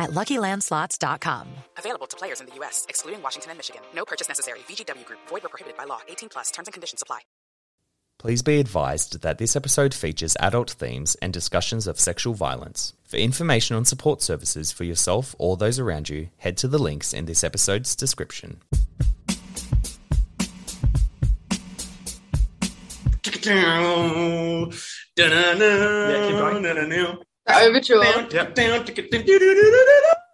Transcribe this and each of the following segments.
at LuckyLandSlots.com. Available to players in the U.S., excluding Washington and Michigan. No purchase necessary. VGW Group. Void were prohibited by law. 18 plus. Terms and conditions apply. Please be advised that this episode features adult themes and discussions of sexual violence. For information on support services for yourself or those around you, head to the links in this episode's description. The overture.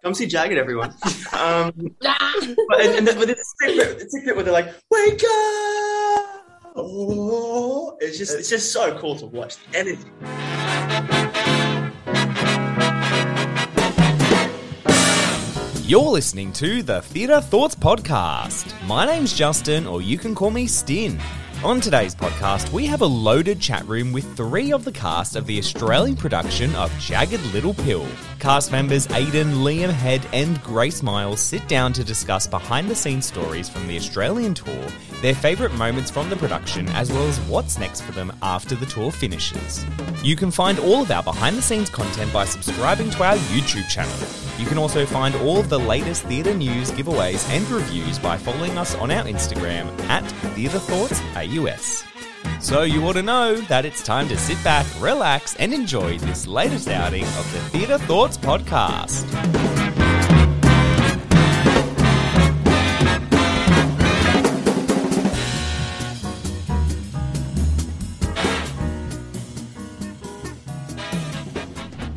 Come see Jagged, everyone. Um, but, and, and, but it's a bit, it's a bit where they're like, "Wake up!" Oh, it's just, it's just so cool to watch the energy. You're listening to the Theatre Thoughts Podcast. My name's Justin, or you can call me Stin. On today's podcast, we have a loaded chat room with three of the cast of the Australian production of Jagged Little Pill. Cast members Aydan, Liam Head, and Grace Miell sit down to discuss behind the scenes stories from the Australian tour, their favourite moments from the production, as well as what's next for them after the tour finishes. You can find all of our behind the scenes content by subscribing to our YouTube channel. You can also find all of the latest theatre news, giveaways, and reviews by following us on our Instagram at Theatre Thoughts AUS. So you ought to know that it's time to sit back, relax, and enjoy this latest outing of the Theatre Thoughts podcast.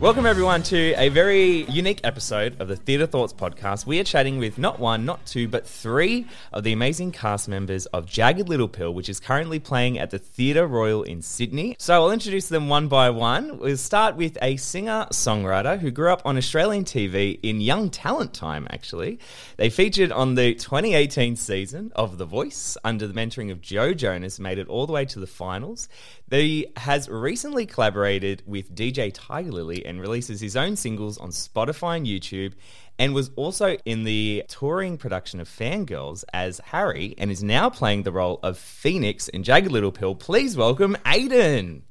Welcome, everyone, to a very unique episode of the Theatre Thoughts podcast. We are chatting with not one, not two, but three of the amazing cast members of Jagged Little Pill, which is currently playing at the Theatre Royal in Sydney. So I'll introduce them one by one. We'll start with a singer songwriter who grew up on Australian TV in young talent time, actually. They featured on the 2018 season of The Voice under the mentoring of Joe Jonas, made it all the way to the finals. They has recently collaborated with DJ Tigerlily and releases his own singles on Spotify and YouTube, and was also in the touring production of Fangirls as Harry, and is now playing the role of Phoenix in Jagged Little Pill. Please welcome Aydan.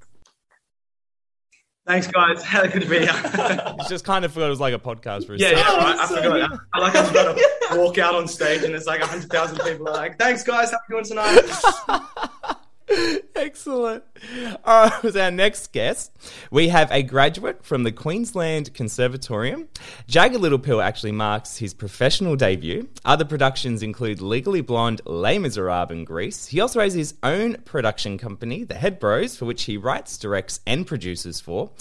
Thanks, guys. How good to be here. It's just kind of forgot it was like a podcast for a yeah, yeah, right. I forgot. I like I was about to walk out on stage and there's like hundred thousand people are like, "Thanks, guys. How are you doing tonight?" Excellent. All right, as our next guest, we have a graduate from the Queensland Conservatorium. Jagged Little Pill actually marks his professional debut. Other productions include Legally Blonde, Les Miserables, and Grease. He also has his own production company, The Head Bros, for which he writes, directs, and produces for.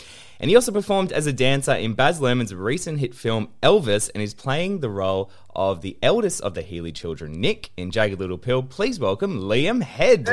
And he also performed as a dancer in Baz Luhrmann's recent hit film Elvis and is playing the role of the eldest of the Healy children, Nick, in Jagged Little Pill. Please welcome Liam Head.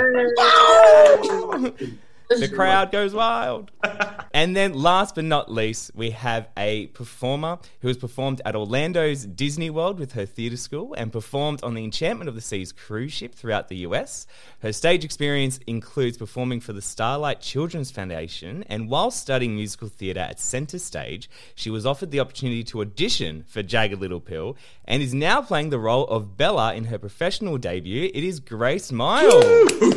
the crowd goes wild. and then, last but not least, we have a performer who has performed at Orlando's Disney World with her theatre school and performed on the Enchantment of the Seas cruise ship throughout the US. Her stage experience includes performing for the Starlight Children's Foundation, and while studying musical theatre at Centre Stage, she was offered the opportunity to audition for Jagged Little Pill and is now playing the role of Bella in her professional debut. It is Grace Miell.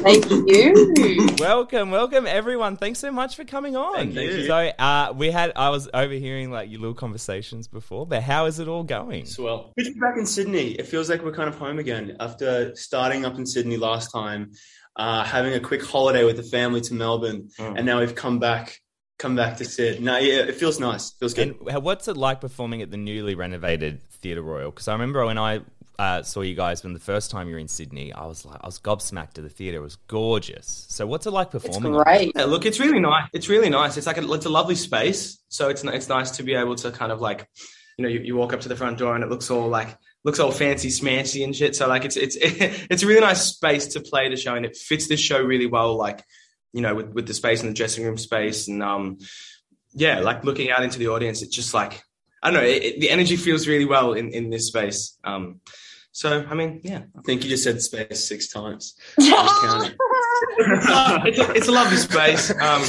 Thank you. Welcome, welcome everyone. Thanks so much for coming on. Thank you. So, uh, we had I was overhearing like your little conversations before, but how is it all going? Swell. To back in Sydney. It feels like we're kind of home again after starting up in Sydney last time, uh, having a quick holiday with the family to Melbourne, and now we've come back, come back to Sid. No, yeah, it feels nice. Feels good. And what's it like performing at the newly renovated Theatre Royal? Because I remember when I uh, saw you guys when the first time you were in Sydney, I was like, I was gobsmacked to the theatre. It was gorgeous. So what's it like performing? on great. Yeah, look, it's really nice. It's really nice. It's like a, it's a lovely space. So it's it's nice to be able to kind of like, you know, you, you walk up to the front door and it looks all like looks all fancy smancy and shit. So like it's it's it's a really nice space to play the show and it fits this show really well. Like, you know, with with the space and the dressing room space and um, yeah, like looking out into the audience, it's just like I don't know, it, it- the energy feels really well in in this space. Um, so I mean, yeah, I think you just said space six times. Counting. it's, a, it's a lovely space. Um,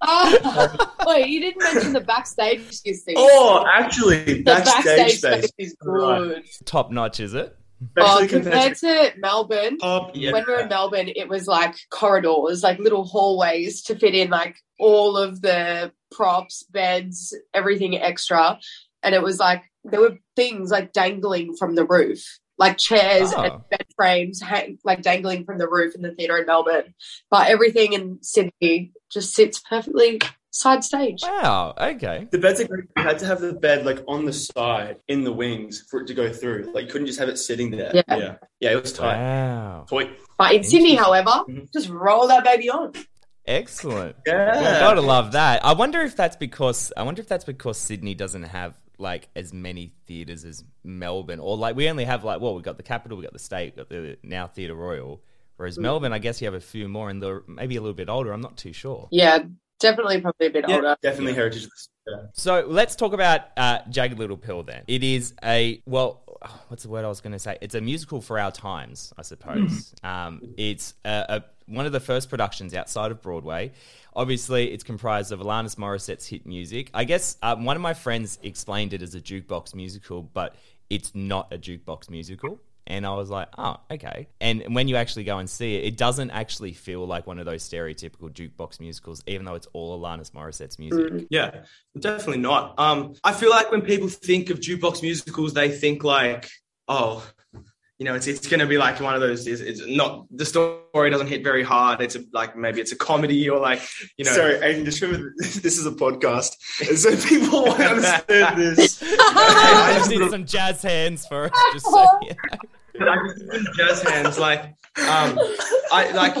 Oh, wait, you didn't mention the backstage you see. oh, actually, the backstage, space. is good. Top notch, is it? Oh, compared to Melbourne, top, yeah. when we were in Melbourne, it was like corridors, like little hallways to fit in like all of the props, beds, everything extra. And it was like there were things like dangling from the roof, like chairs Oh. and bed frames hang, like dangling from the roof in the theatre in Melbourne. But everything in Sydney just sits perfectly side stage. Wow. Okay. The beds are great. You had to have the bed like on the side in the wings for it to go through. Like you couldn't just have it sitting there. Yeah. yeah, yeah it was tight. Wow. Toy. But in Sydney, Interesting. however, Mhm. just roll that baby on. Excellent. Yeah, Gotta love that. I wonder if that's because I wonder if that's because Sydney doesn't have like as many theaters as Melbourne, or like we only have like well, we've got the Capitol, we got the State, we got the now Theatre Royal. Whereas Melbourne, I guess you have a few more, and they're maybe a little bit older. I'm not too sure. Yeah, definitely probably a bit Yeah, older. definitely heritage. Yeah. So let's talk about uh, Jagged Little Pill then. It is a, well, what's the word I was going to say? It's a musical for our times, I suppose. um, it's a, a, one of the first productions outside of Broadway. Obviously, it's comprised of Alanis Morissette's hit music. I guess um, one of my friends explained it as a jukebox musical, but it's not a jukebox musical. And I was like, oh, okay. And when you actually go and see it, it doesn't actually feel like one of those stereotypical jukebox musicals, even though it's all Alanis Morissette's music. Yeah, definitely not. Um, I feel like when people think of jukebox musicals, they think like, oh, you know, it's it's going to be like one of those. It's, it's not the story doesn't hit very hard. It's a, like maybe it's a comedy or like you know. Sorry, Aydan, just remember this is a podcast, so people won't understand this. I just need some jazz hands for it. Just so, you know. I just did jazz hands like um, I like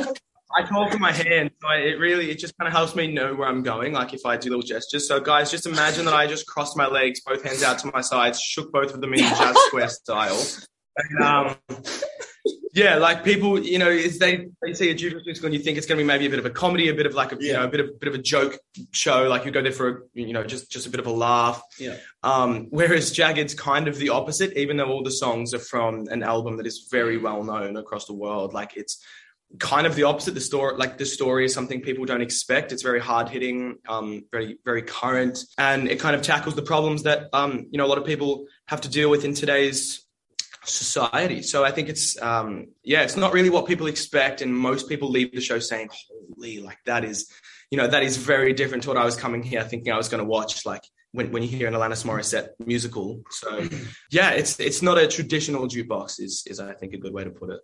I talk with my hands, so I, it really it just kind of helps me know where I'm going. Like if I do little gestures. So guys, just imagine that I just crossed my legs, both hands out to my sides, shook both of them in jazz square style. And, um, yeah, like people, you know, is they they see a jukebox musical and you think it's going to be maybe a bit of a comedy, a bit of like a you know a bit of bit of a joke show. Like you go there for a, you know just just a bit of a laugh. Yeah. Um, whereas Jagged's kind of the opposite, even though all the songs are from an album that is very well known across the world. Like it's kind of the opposite. The story, like the story, is something people don't expect. It's very hard hitting, um, very very current, and it kind of tackles the problems that um, you know a lot of people have to deal with in today's society. So I think it's um, yeah, it's not really what people expect, and most people leave the show saying, "Holy, like that is." You know that is very different to what I was coming here thinking I was going to watch. Like when, when you hear an Alanis Morissette musical. So yeah, it's it's not a traditional jukebox. Is is I think a good way to put it.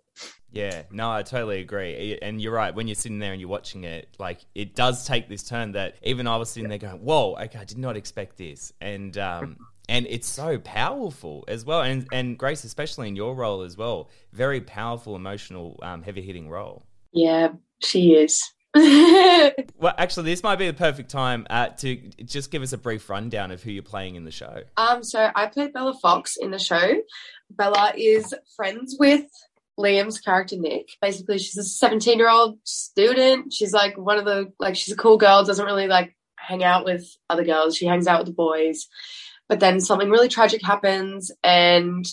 Yeah, no, I totally agree. And you're right. When you're sitting there and you're watching it, like it does take this turn that even I was sitting there going, "Whoa, okay, I did not expect this," and um, and it's so powerful as well. And and Grace, especially in your role as well, very powerful, emotional, um, heavy hitting role. Yeah, she is. Well, actually, this might be the perfect time uh, to just give us a brief rundown of who you're playing in the show. um, so I played Bella Fox in the show. Bella is friends with Liam's character Nick. Basically, she's a 17 year old student. She's like one of the like she's a cool girl. Doesn't really like hang out with other girls. She hangs out with the boys. But then something really tragic happens, and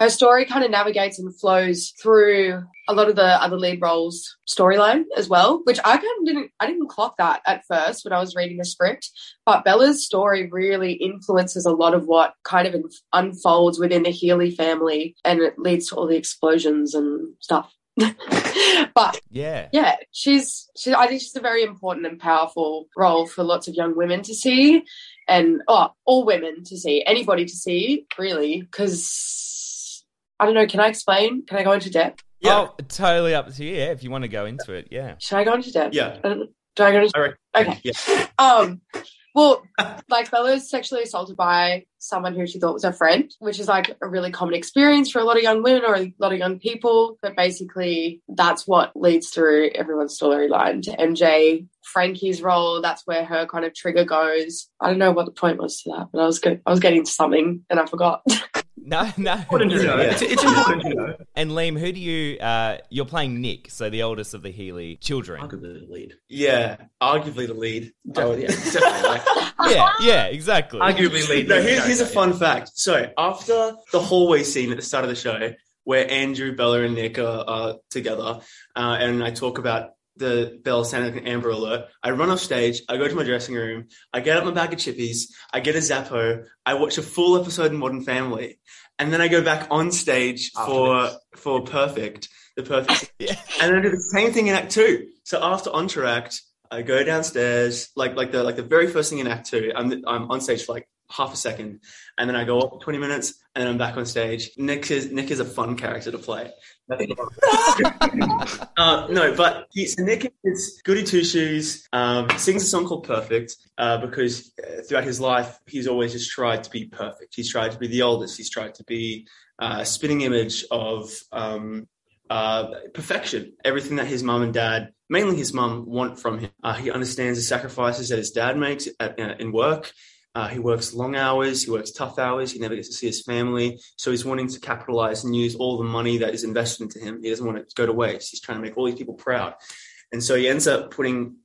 her story kind of navigates and flows through a lot of the other lead roles storyline as well, which I kind of didn't I didn't clock that at first when I was reading the script. But Bella's story really influences a lot of what kind of unfolds within the Healy family, and it leads to all the explosions and stuff. but Yeah, yeah, she's she. I think she's a very important and powerful role for lots of young women to see, and oh, all women to see, anybody to see, really. Because I don't know. Can I explain? Can I go into depth? Yeah. Oh, totally up to you. Yeah, if you want to go into it, yeah. Should I go into depth? Yeah. Don't- I go into? I. Okay. Yeah. Um, well, like Bella is sexually assaulted by someone who she thought was her friend, which is like a really common experience for a lot of young women or a lot of young people. But basically, that's what leads through everyone's storyline to MJ. Frankie's role, that's where her kind of trigger goes. I don't know what the point was to that, but I was good. I was getting to something and I forgot. No, no. Important to know. Yeah. It's, it's important to know. And Liam, who do you? Uh, you're playing Nick, so the oldest of the Healy children. Arguably the lead. Yeah, arguably the lead. Oh, yeah, definitely. Like, Yeah, yeah, exactly. arguably lead. No, here's, here's a fun fact. So after the hallway scene at the start of the show, where Andrew, Bella, and Nick are, are together, uh, and I talk about the Bella Santa an Amber alert, I run off stage, I go to my dressing room, I get out my bag of chippies, I get a Zappo, I watch a full episode of Modern Family, and then I go back on stage After for for Perfect, the Perfect, Yeah. and then I do the same thing in Act Two. So after Entr'acte, I go downstairs, like like the like the very first thing in Act Two. I'm I'm on stage for like half a second, and then I go up 20 minutes, and then I'm back on stage. Nick is Nick is a fun character to play. uh, no, but he, so Nick is goody two shoes. Um, sings a song called "Perfect" uh, because uh, throughout his life he's always just tried to be perfect. He's tried to be the oldest. He's tried to be uh, a spitting image of um, uh, perfection. Everything that his mum and dad, mainly his mum, want from him. Uh, he understands the sacrifices that his dad makes at, uh, in work. Uh, he works long hours, he works tough hours, he never gets to see his family. So he's wanting to capitalize and use all the money that is invested into him. He doesn't want it to go to waste. He's trying to make all these people proud. And so he ends up putting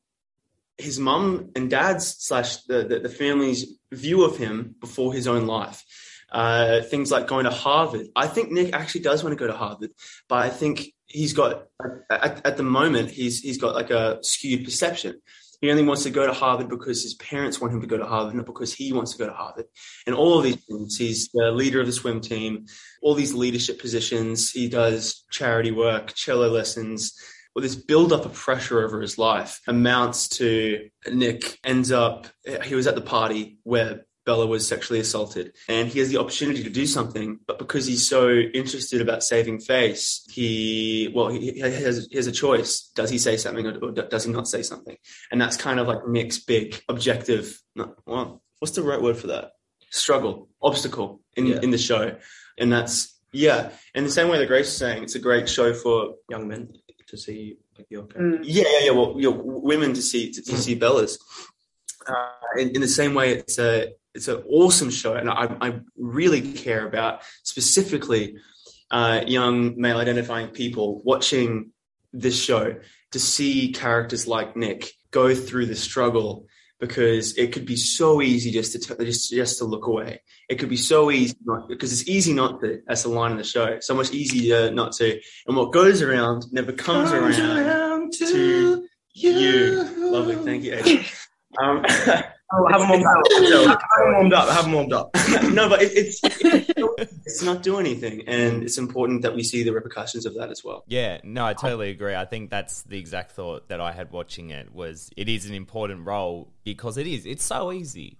his mum and dad's slash the, the, the family's view of him before his own life. Uh, things like going to Harvard. I think Nick actually does want to go to Harvard, but I think he's got at, at the moment he's he's got like a skewed perception. He only wants to go to Harvard because his parents want him to go to Harvard, not because he wants to go to Harvard. And all of these things, he's the leader of the swim team, all these leadership positions. He does charity work, cello lessons. Well, this build-up of pressure over his life amounts to Nick ends up. He was at the party where Bella was sexually assaulted, and he has the opportunity to do something, but because he's so interested about saving face, he well he, he has he has a choice. Does he say something or, or does he not say something? And that's kind of like Nick's big objective. No, well, what's the right word for that? Struggle, obstacle in Yeah. in the show, and that's yeah. In the same way that Grace is saying, it's a great show for young men to see like your Mm. yeah, yeah, yeah. Well, you know, women to see to, to Mm. see Bella's. Uh, in, in the same way, it's a it's an awesome show, and I, I really care about specifically uh, young male identifying people watching this show to see characters like Nick go through the struggle because it could be so easy just to t- just just to look away. It could be so easy not because it's easy not to. That's the line in the show. So much easier not to. And what goes around never comes around to you. Lovely, thank you. Um, Oh, have them warmed up. Have them warmed up. Have them warmed up. no, but it, it's it's not do anything, and it's important that we see the repercussions of that as well. Yeah, no, I totally agree. I think that's the exact thought that I had watching it was it is an important role because it is. It's so easy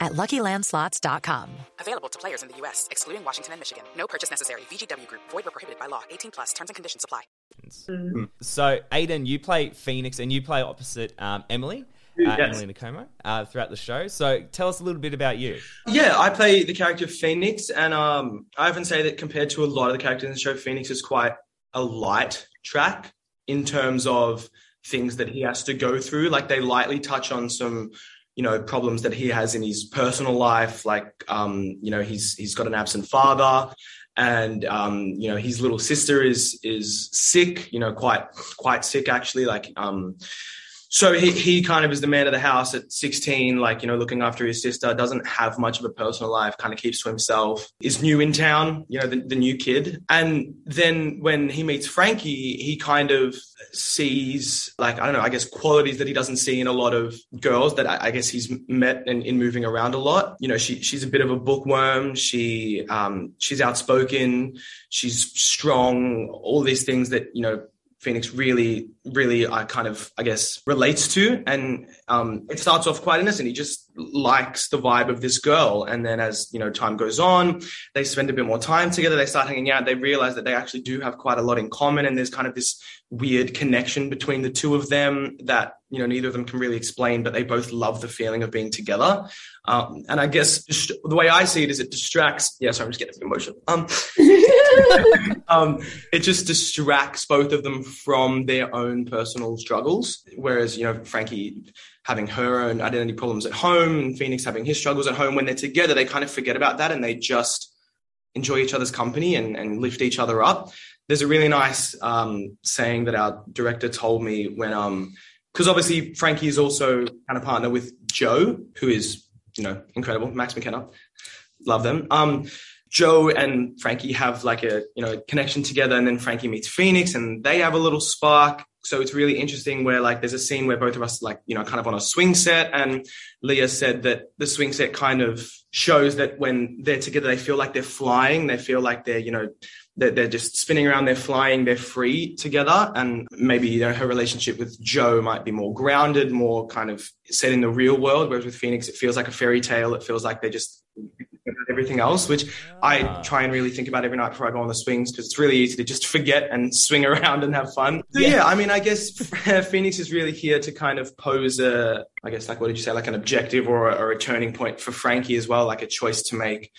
at LuckyLandSlots.com. Available to players in the U.S., excluding Washington and Michigan. No purchase necessary. VGW Group. Void were prohibited by law. 18 plus. Terms and conditions apply. So, Aydan, you play Phoenix and you play opposite um, Emily, uh, Yes. Emily Nkomo, uh, throughout the show. So, tell us a little bit about you. Yeah, I play the character of Phoenix, and um, I often say that compared to a lot of the characters in the show, Phoenix is quite a light track in terms of things that he has to go through. Like they lightly touch on some, you know, problems that he has in his personal life. Like, um, you know, he's he's got an absent father, and um, you know his little sister is is sick, you know, quite quite sick actually, like um. So he, he kind of is the man of the house at 16, like, you know, looking after his sister, doesn't have much of a personal life, kind of keeps to himself, is new in town, you know, the, the new kid. And then when he meets Frankie, he kind of sees, like, I don't know, I guess qualities that he doesn't see in a lot of girls that I, I guess he's met in, in moving around a lot. You know, she, she's a bit of a bookworm. She, um, she's outspoken. She's strong, all these things that, you know, Phoenix really, really, uh, kind of, I guess, relates to. And um, it starts off quite innocent. He just likes the vibe of this girl. And then as, you know, time goes on, they spend a bit more time together. They start hanging out. They realize that they actually do have quite a lot in common. And there's kind of this weird connection between the two of them that, you know, neither of them can really explain, but they both love the feeling of being together. Um, and I guess the way I see it is it distracts. Yeah, sorry, I'm just getting emotional. Um, um, it just distracts both of them from their own personal struggles. Whereas, you know, Frankie having her own identity problems at home and Phoenix having his struggles at home, when they're together, they kind of forget about that and they just enjoy each other's company and, and lift each other up. There's a really nice um, saying that our director told me when, um, because obviously Frankie is also kind of partner with Jo, who is, you know, incredible, Max McKenna. Love them. Um, Jo and Frankie have like a you know connection together, and then Frankie meets Phoenix, and they have a little spark. So it's really interesting where like there's a scene where both of us like you know kind of on a swing set, and Leah said that the swing set kind of shows that when they're together, they feel like they're flying. They feel like they're you know they're, they're just spinning around, they're flying, they're free together. And maybe you know her relationship with Jo might be more grounded, more kind of set in the real world. Whereas with Phoenix, it feels like a fairy tale. It feels like they're just everything else, which I try and really think about every night before I go on the swings because it's really easy to just forget and swing around and have fun. So yeah, I mean, I guess Phoenix is really here to kind of pose a, I guess, like what did you say, like an objective or a, or a turning point for Frankie as well, like a choice to make.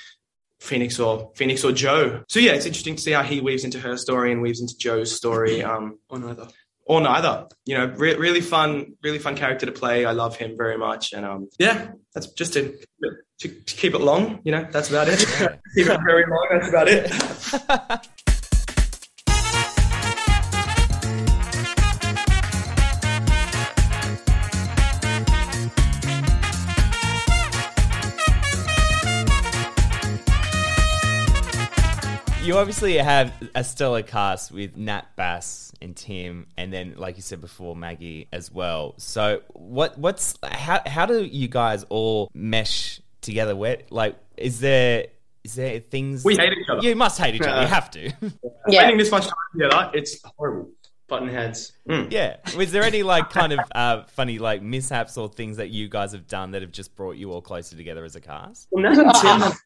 Phoenix or Phoenix or Jo. So yeah, it's interesting to see how he weaves into her story and weaves into Jo's story. Um, Or neither. or neither. You know, re- really fun, really fun character to play. I love him very much, and um, yeah, that's just to, to, to keep it long. You know, that's about it. keep it very long. That's about it. You obviously have a stellar cast with Nat Bass and Tim, and then, like you said before, Maggie as well. So, what, what's how how do you guys all mesh together? Where like is there is there things We hate each other. You must hate each other. You have to. Yeah. Spending this much time together, it's horrible. Button heads. yeah. Was there any like kind of uh, funny like mishaps or things that you guys have done that have just brought you all closer together as a cast? Well, Nat and Tim have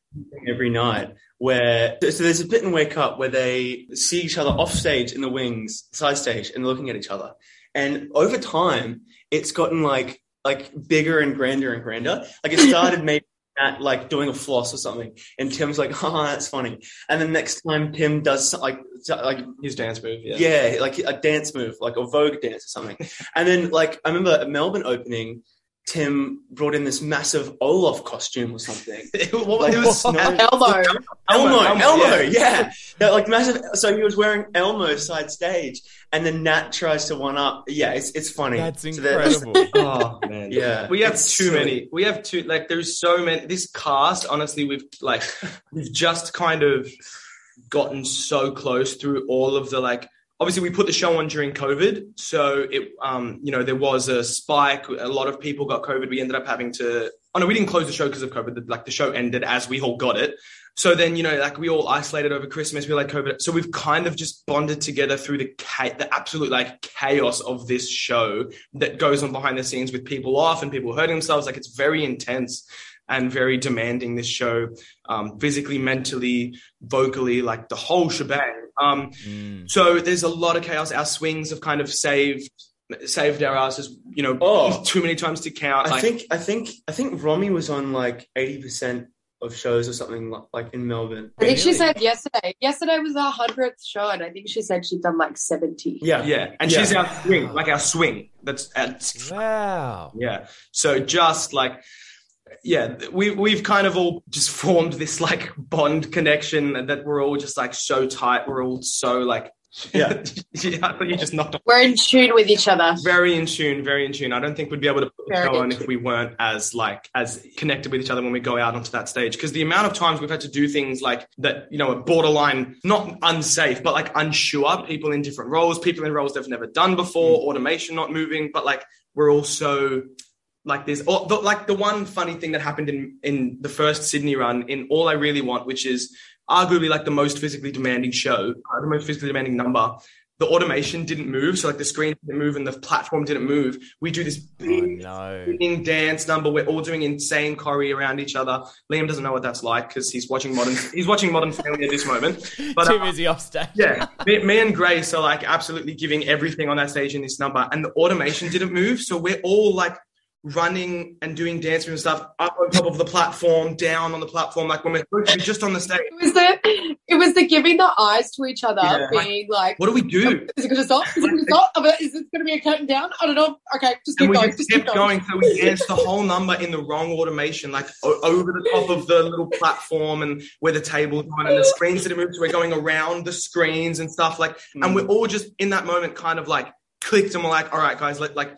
every night where so there's a bit in Wake Up where they see each other off stage in the wings, side stage, and looking at each other. And over time, it's gotten like like bigger and grander and grander. Like it started maybe at like doing a floss or something, and Tim's like, "Oh, that's funny." And then next time Tim does like like His dance move, yeah. yeah, like a dance move, like a Vogue dance or something. And then, like, I remember at Melbourne opening, Tim brought in this massive Olaf costume or something. what, Like, it was what? snow- Elmo. Elmo, Elmo, Elmo, yeah. yeah. yeah. like massive. So he was wearing Elmo side stage, and then Nat tries to one up. Yeah, it's it's funny. That's So incredible. Oh man, Yeah, we have it's too silly. many. We have too like there's so many. This cast, honestly, we've like we've just kind of gotten so close through all of the like. Obviously, we put the show on during COVID, so it um you know there was a spike. A lot of people got COVID. We ended up having to. Oh no, we didn't close the show because of COVID. Like the show ended as we all got it. So then, you know, like we all isolated over Christmas, we like COVID. So we've kind of just bonded together through the the absolute like chaos of this show that goes on behind the scenes with people off and people hurting themselves. Like it's very intense and very demanding. This show, um, physically, mentally, vocally, like the whole shebang. Um, Mm. so there's a lot of chaos. Our swings have kind of saved saved our asses. You know, Oh. too many times to count. I Like, think I think I think Romy was on like eighty percent of shows or something like, like in Melbourne. I think she said yesterday. Yesterday was our hundredth show, and I think she said she'd done like seventy. Yeah, yeah, and Yeah. she's our swing, like our swing. That's at Wow. Yeah. So just like yeah, we we've kind of all just formed this like bond connection that we're all just like so tight. We're all so like Yeah. yeah. You just knocked on We're in tune with each other. very in tune, very in tune. I don't think we'd be able to put the Very on if we weren't as like as connected with each other when we go out onto that stage. Because the amount of times we've had to do things like that, you know, are borderline not unsafe, but like unsure. People in different roles, people in roles they've never done before, Mm. automation not moving, but like we're also like there's oh, the, like the one funny thing that happened in in the first Sydney run in All I Really Want, which is arguably like the most physically demanding show, uh, the most physically demanding number. The automation didn't move, so like the screen didn't move and the platform didn't move. We do this Oh, big no. spinning dance number. We're all doing insane choreo around each other. Liam doesn't know what that's like because he's watching modern. he's watching Modern Family at this moment. But Too uh, busy off stage. yeah, me, me and Grace are like absolutely giving everything on that stage in this number, and the automation didn't move, so we're all like running and doing dance and stuff up on top of the platform, down on the platform, like when we're just on the stage. It was the it was the giving the eyes to each other, Yeah. being like, What do we do? "Is it going to stop? Is it going to stop? Is it going to be a curtain down? I don't know. Okay, just keep going. just Just keep going." going. So we danced the whole number in the wrong automation, like o- over the top of the little platform and where the table's on and the screens didn't move. So we're going around the screens and stuff like, and mm. we're all just in that moment kind of like clicked and we're like, all right, guys, like, like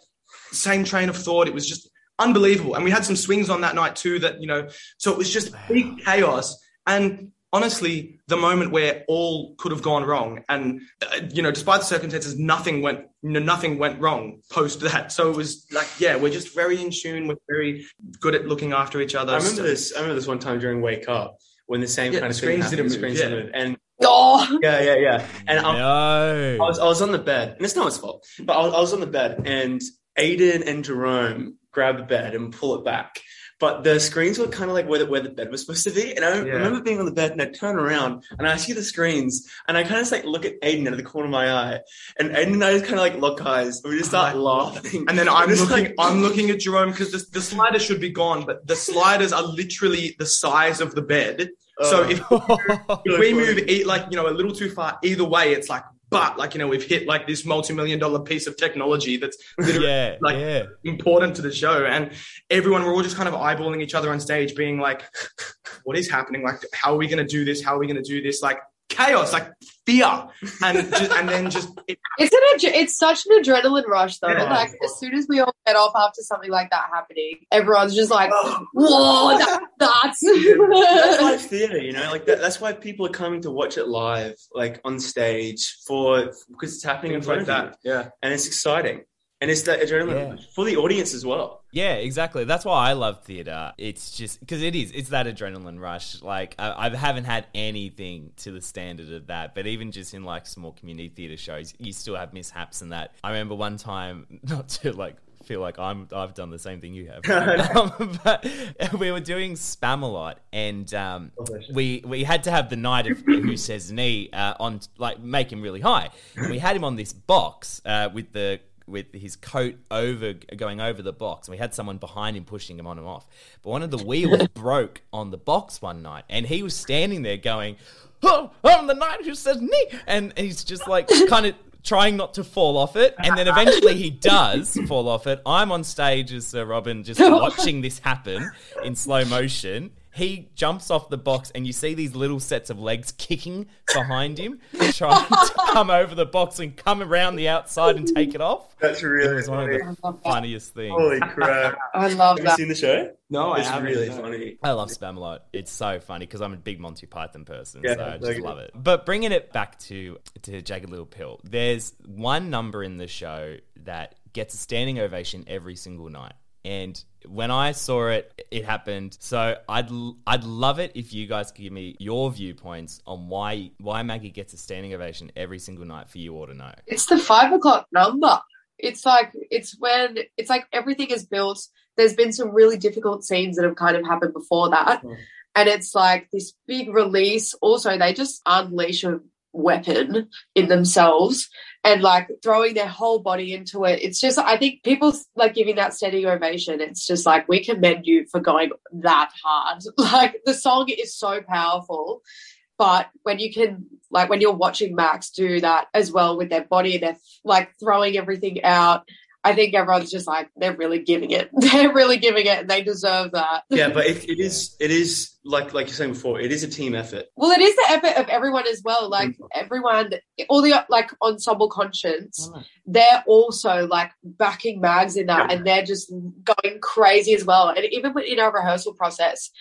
same train of thought. It was just unbelievable. And we had some swings on that night too that, you know, so it was just big chaos. And honestly, the moment where all could have gone wrong. And, uh, you know, despite the circumstances, nothing went, you know, nothing went wrong post that. So it was like, yeah, we're just very in tune. We're very good at looking after each other. I remember So- this. I remember this one time during Wake Up when the same Yeah, kind of the thing screens happened. didn't move, screens yeah. didn't move. And Oh, yeah, yeah, yeah. And I'm, No. I was I was on the bed, and it's no one's fault, but I was, I was on the bed, and Aydan and Jerome grab the bed and pull it back. But the screens were kind of like where the, where the bed was supposed to be. And I Yeah. remember being on the bed and I turn around and I see the screens and I kind of just like look at Aydan out of the corner of my eye. And Aydan and I just kind of like lock eyes and we just start uh-huh. laughing. And then I'm It's looking, like- I'm looking at Jerome because the, the sliders should be gone, but the sliders are literally the size of the bed. So Oh. if, if we move e- like you know a little too far, either way, it's like, but like you know we've hit like this multi-million dollar piece of technology that's literally yeah, like yeah. important to the show, and everyone we're all just kind of eyeballing each other on stage, being like, what is happening? Like, how are we going to do this? How are we going to do this? Like chaos, like fear, and just, and then just it it's an adre- it's such an adrenaline rush though. Yeah. Like as soon as we all get off after something like that happening, everyone's just like, oh. "Whoa, that, that's." that's live theater, you know. Like that, that's why people are coming to watch it live, like on stage, for because it's happening in front of you, that. Yeah. and it's exciting, and it's that adrenaline Yeah. for the audience as well. Yeah, exactly. That's why I love theater. It's just because it is. It's that adrenaline rush. Like I, I haven't had anything to the standard of that. But even just in like small community theater shows, you still have mishaps and that. I remember one time, not to like feel like I'm I've done the same thing you have, um, but we were doing Spamalot, and um, we we had to have the knight of who says Ni uh, on like make him really high. And we had him on this box uh, with the with his coat over going over the box. And we had someone behind him pushing him on and off. But one of the wheels broke on the box one night, and he was standing there going, "Oh, I'm the knight who says Ni," and he's just like kind of trying not to fall off it. And then eventually he does fall off it. I'm on stage as Sir Robin, just watching this happen in slow motion. He jumps off the box, and you see these little sets of legs kicking behind him, trying to come over the box and come around the outside and take it off. That's It really was one of the funniest things. Holy crap! I love Have you that. seen the show? No, I it's haven't, really no. funny. I love Spamalot. It's so funny because I'm a big Monty Python person, Yeah, so I just like- love it. But bringing it back to to Jagged Little Pill, there's one number in the show that gets a standing ovation every single night. And when I saw it, it happened. So I'd l- I'd love it if you guys could give me your viewpoints on why why Maggie gets a standing ovation every single night for you all to know. It's the five o'clock number. It's like it's when it's like everything is built. There's been some really difficult scenes that have kind of happened before that, hmm. and it's like this big release. Also, they just unleash a weapon in themselves and like throwing their whole body into it. It's just I think people like giving that standing ovation. It's just like we commend you for going that hard. Like the song is so powerful. But when you can, like, when you're watching Max do that as well with their body they're like throwing everything out, I think everyone's just like they're really giving it. They're really giving it, and they deserve that. Yeah, but it, it is it is like like you're saying before, it is a team effort. Well, it is the effort of everyone as well. Like mm. everyone, all the like ensemble conscience, oh. they're also like backing Mags in that, and they're just going crazy as well. And even in our rehearsal process,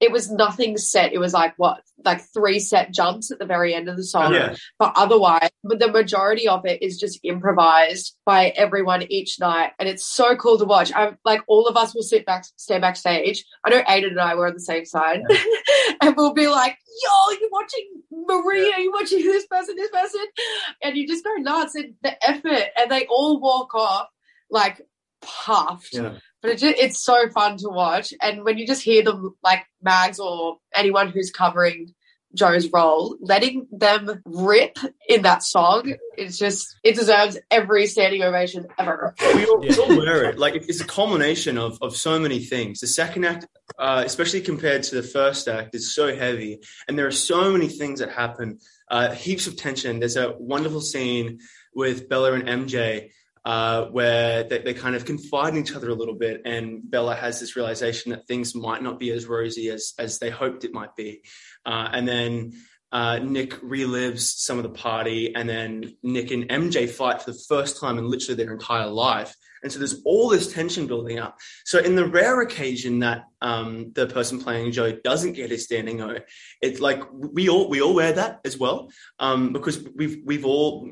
it was nothing set. It was like what, like three set jumps at the very end of the song. Yeah. But otherwise, but the majority of it is just improvised by everyone each night, and it's so cool to watch. I'm like, all of us will sit back, stay backstage. I know Aydan and I were on the same side, and we'll be like, "Yo, you're watching Maria, you're watching this person, this person," and you just go nuts. And the effort, and they all walk off like puffed. Yeah. But it just, it's so fun to watch, and when you just hear them like Mags or anyone who's covering Jo's role, letting them rip in that song, it's just it deserves every standing ovation ever. we all, we all wear it. Like it's a culmination of of so many things. The second act, uh, especially compared to the first act, is so heavy, and there are so many things that happen. Uh, heaps of tension. There's a wonderful scene with Bella and MJ. Uh, where they, they kind of confide in each other a little bit, and Bella has this realization that things might not be as rosy as as they hoped it might be, uh, and then uh, Nick relives some of the party, and then Nick and MJ fight for the first time in literally their entire life. And so there's all this tension building up. So in the rare occasion that um, the person playing Jo doesn't get his standing O, it's like we all we all wear that as well um, because we've we've all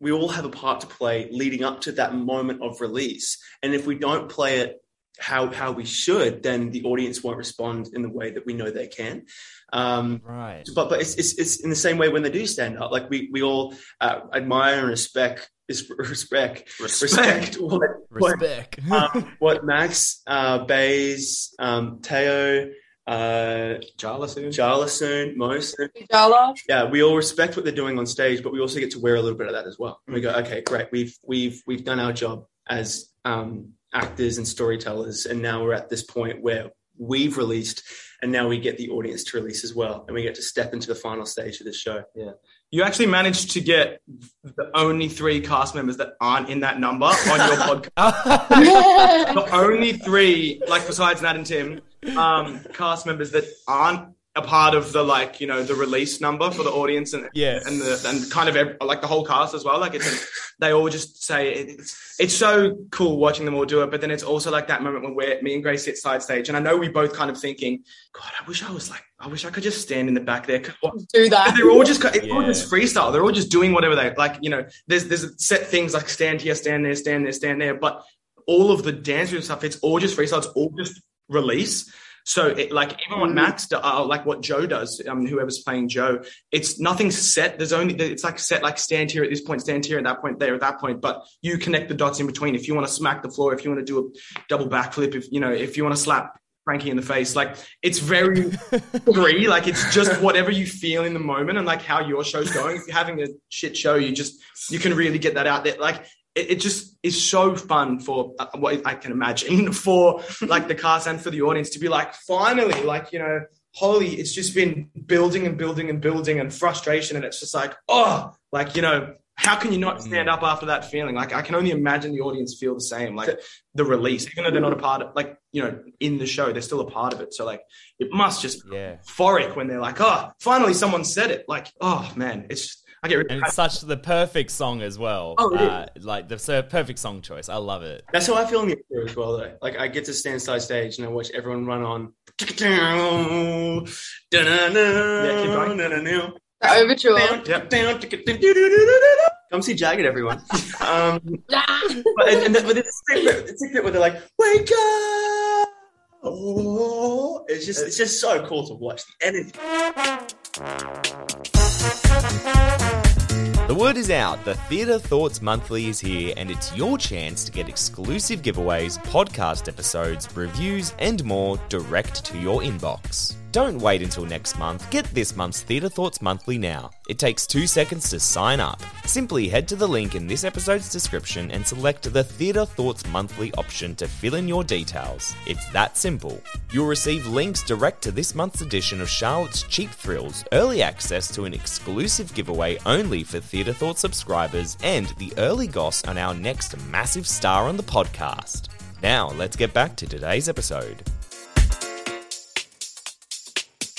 we all have a part to play leading up to that moment of release. And if we don't play it how how we should, then the audience won't respond in the way that we know they can. Um, Right. but but it's, it's it's in the same way when they do stand up. Like we we all uh, admire and respect is respect respect what what, Respect. um, what Max uh, Bays um, Teo uh, Jarlasoon. Jarlasoon Mosen Jala, yeah, we all respect what they're doing on stage, but we also get to wear a little bit of that as well. And we go, okay, great, we've we've we've done our job as um, actors and storytellers, and now we're at this point where we've released, and now we get the audience to release as well, and we get to step into the final stage of the show. Yeah. You actually managed to get the only three cast members that aren't in that number on your podcast. the only three, like besides Nat and Tim, um, cast members that aren't a part of the like you know the release number for the audience and Yeah. and the and kind of ev- like the whole cast as well. Like it's they all just say it's it's so cool watching them all do it. But then it's also like that moment when we're me and Grace sit side stage, and I know we both kind of thinking, God, I wish I was like I wish I could just stand in the back there. do that. They're all just it's all just freestyle. They're all just doing whatever they like. You know, there's there's set things like stand here, stand there, stand there, stand there. But all of the dance room stuff, it's all just freestyle. It's all just release. So it, like even what Max, do, uh, like what Jo does, um, whoever's playing Jo, it's nothing set. There's only it's like set like stand here at this point, stand here at that point, there at that point. But you connect the dots in between. If you want to smack the floor, if you want to do a double backflip, if you know, if you want to slap Frankie in the face, like it's very free. Like it's just whatever you feel in the moment and like how your show's going. If you're having a shit show, you just you can really get that out there. Like it, it just is so fun for uh, what I can imagine for like the cast and for the audience to be like finally like you know holy it's just been building and building and building and frustration and it's just like oh like you know how can you not stand up after that feeling? Like i can only imagine the audience feel the same like the release even though they're not a part of like you know in the show they're still a part of it. So like it must just be Yeah. euphoric when they're like oh finally someone said it like oh man it's i get really And it's such the perfect song as well. Oh, it uh, like the so perfect song choice. I love it. That's how I feel in the theater as well, though. Like I get to stand side stage and I watch everyone run on. The overture. Come see Jagged, everyone. Um, but, and, and the, but it's a secret, it's a secret where they're like, "Wake up!" Oh, it's just it's just so cool to watch the energy. The word is out. The Theatre Thoughts Monthly is here, and it's your chance to get exclusive giveaways, podcast episodes, reviews, and more direct to your inbox. Don't wait until next month. Get this month's Theatre Thoughts Monthly now. It takes two seconds to sign up. Simply head to the link in this episode's description and select the Theatre Thoughts Monthly option to fill in your details. It's that simple. You'll receive links direct to this month's edition of Charlotte's Cheap Thrills, early access to an exclusive giveaway only for Theatre Thoughts subscribers, and the early goss on our next massive star on the podcast. Now, let's get back to today's episode.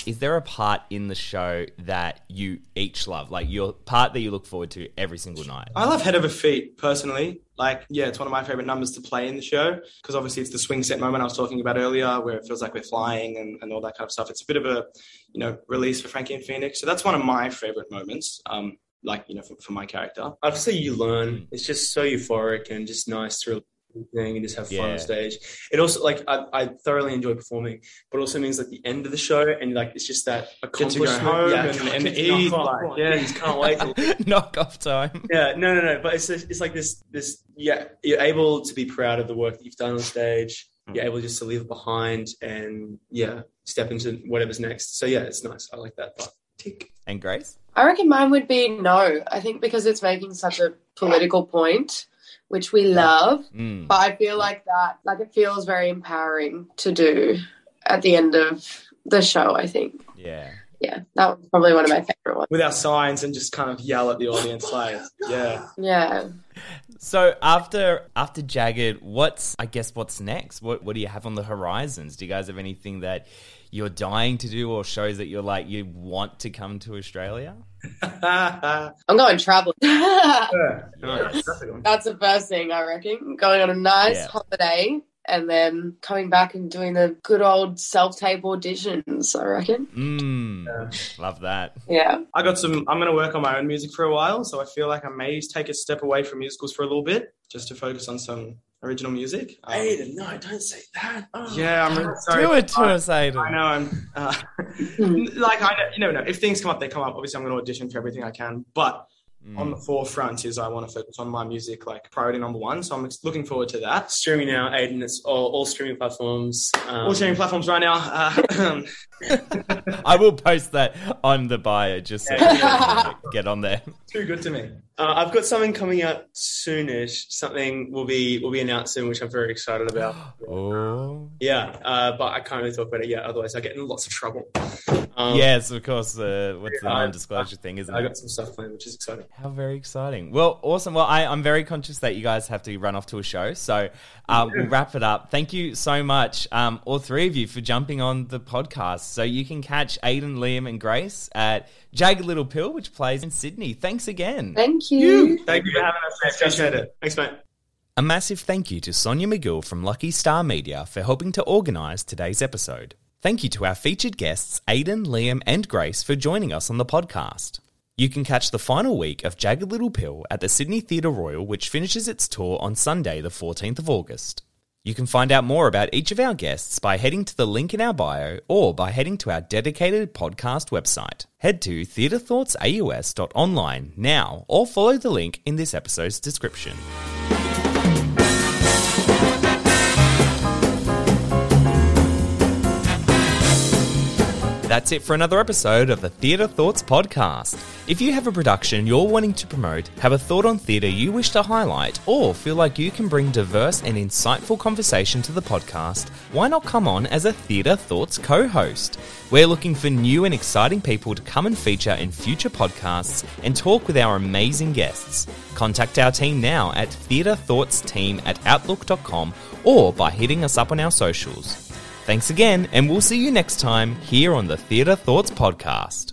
Is there a part in the show that you each love? Like your part that you look forward to every single night? I love Head Over Feet personally. Like, yeah, it's one of my favorite numbers to play in the show because obviously it's the swing set moment I was talking about earlier where it feels like we're flying and, and all that kind of stuff. It's a bit of a, you know, release for Frankie and Phoenix. So that's one of my favorite moments. Um, like, you know, for, for my character. I'd say you learn. It's just so euphoric and just nice to thing and just have fun Yeah. on stage. It also like I, I thoroughly enjoy performing, but also means like the end of the show and like it's just that Get to go accomplishment. home yeah, and- and get to eat, knock off. like, Come on, yeah. geez, can't wait. To, Knock off time. yeah, no, no, no. But it's it's like this this yeah. You're able to be proud of the work that you've done on stage. Mm. You're able just to leave it behind and yeah, step into whatever's next. So yeah, it's nice. I like that part. Tick. And Grace? I reckon mine would be no. I think because it's making such a political point, which we love. Mm. But I feel like that, like it feels very empowering to do at the end of the show. I think, Yeah. yeah, that was probably one of my favorite ones. With our signs and just kind of yell at the audience, like, yeah. Yeah, So after after Jagged, what's I guess what's next? What what do you have on the horizons? Do you guys have anything that you're dying to do or shows that you're like you want to come to Australia? I'm going traveling. No, that's a good one. That's the first thing I reckon. Going on a nice Yeah. holiday and then coming back and doing the good old self tape auditions. I reckon. Mm. Love that. Yeah. I got some. I'm going to work on my own music for a while, so I feel like I may take a step away from musicals for a little bit, just to focus on some original music. Um, Aydan, no, don't say that. Oh. yeah, I'm really sorry. Do it to I- us, Aydan. I know. I'm uh, like I know, you never know. If things come up, they come up. Obviously, I'm going to audition for everything I can, but on the forefront is I want to focus on my music, like priority number one. So I'm ex- looking forward to that. Streaming now, Aydan. It's all, all streaming platforms. Um, All streaming platforms right now. Uh, I will post that on the bio just so you get on there. too good to me. Uh, I've got something coming out soonish. Something will be will be announced soon, which I'm very excited about. Oh. Yeah, uh, but I can't really talk about it yet. Otherwise, I get in lots of trouble. Um, yes, of course. Uh, what's the Yeah, I- non-disclosure thing, isn't I it? got some stuff planned, which is exciting. How very exciting. Well, awesome. Well, I, I'm very conscious that you guys have to run off to a show. So uh, we'll wrap it up. Thank you so much, um, all three of you, for jumping on the podcast. So you can catch Aydan, Liam, and Grace at Jagged Little Pill, which plays in Sydney. Thanks again. Thank you. Thank you for having us. I appreciate it. Thanks, mate. A massive thank you to Sonia McGill from Lucky Star Media for helping to organise today's episode. Thank you to our featured guests, Aydan, Liam, and Grace, for joining us on the podcast. You can catch the final week of Jagged Little Pill at the Sydney Theatre Royal, which finishes its tour on Sunday, the 14th of August. You can find out more about each of our guests by heading to the link in our bio or by heading to our dedicated podcast website. Head to theatrethoughtsaus.online now or follow the link in this episode's description. That's it for another episode of the Theatre Thoughts Podcast. If you have a production you're wanting to promote, have a thought on theatre you wish to highlight, or feel like you can bring diverse and insightful conversation to the podcast, why not come on as a Theatre Thoughts co host? We're looking for new and exciting people to come and feature in future podcasts and talk with our amazing guests. Contact our team now at theatrethoughtsteam at outlook.com or by hitting us up on our socials. Thanks again, and we'll see you next time here on the Theatre Thoughts Podcast.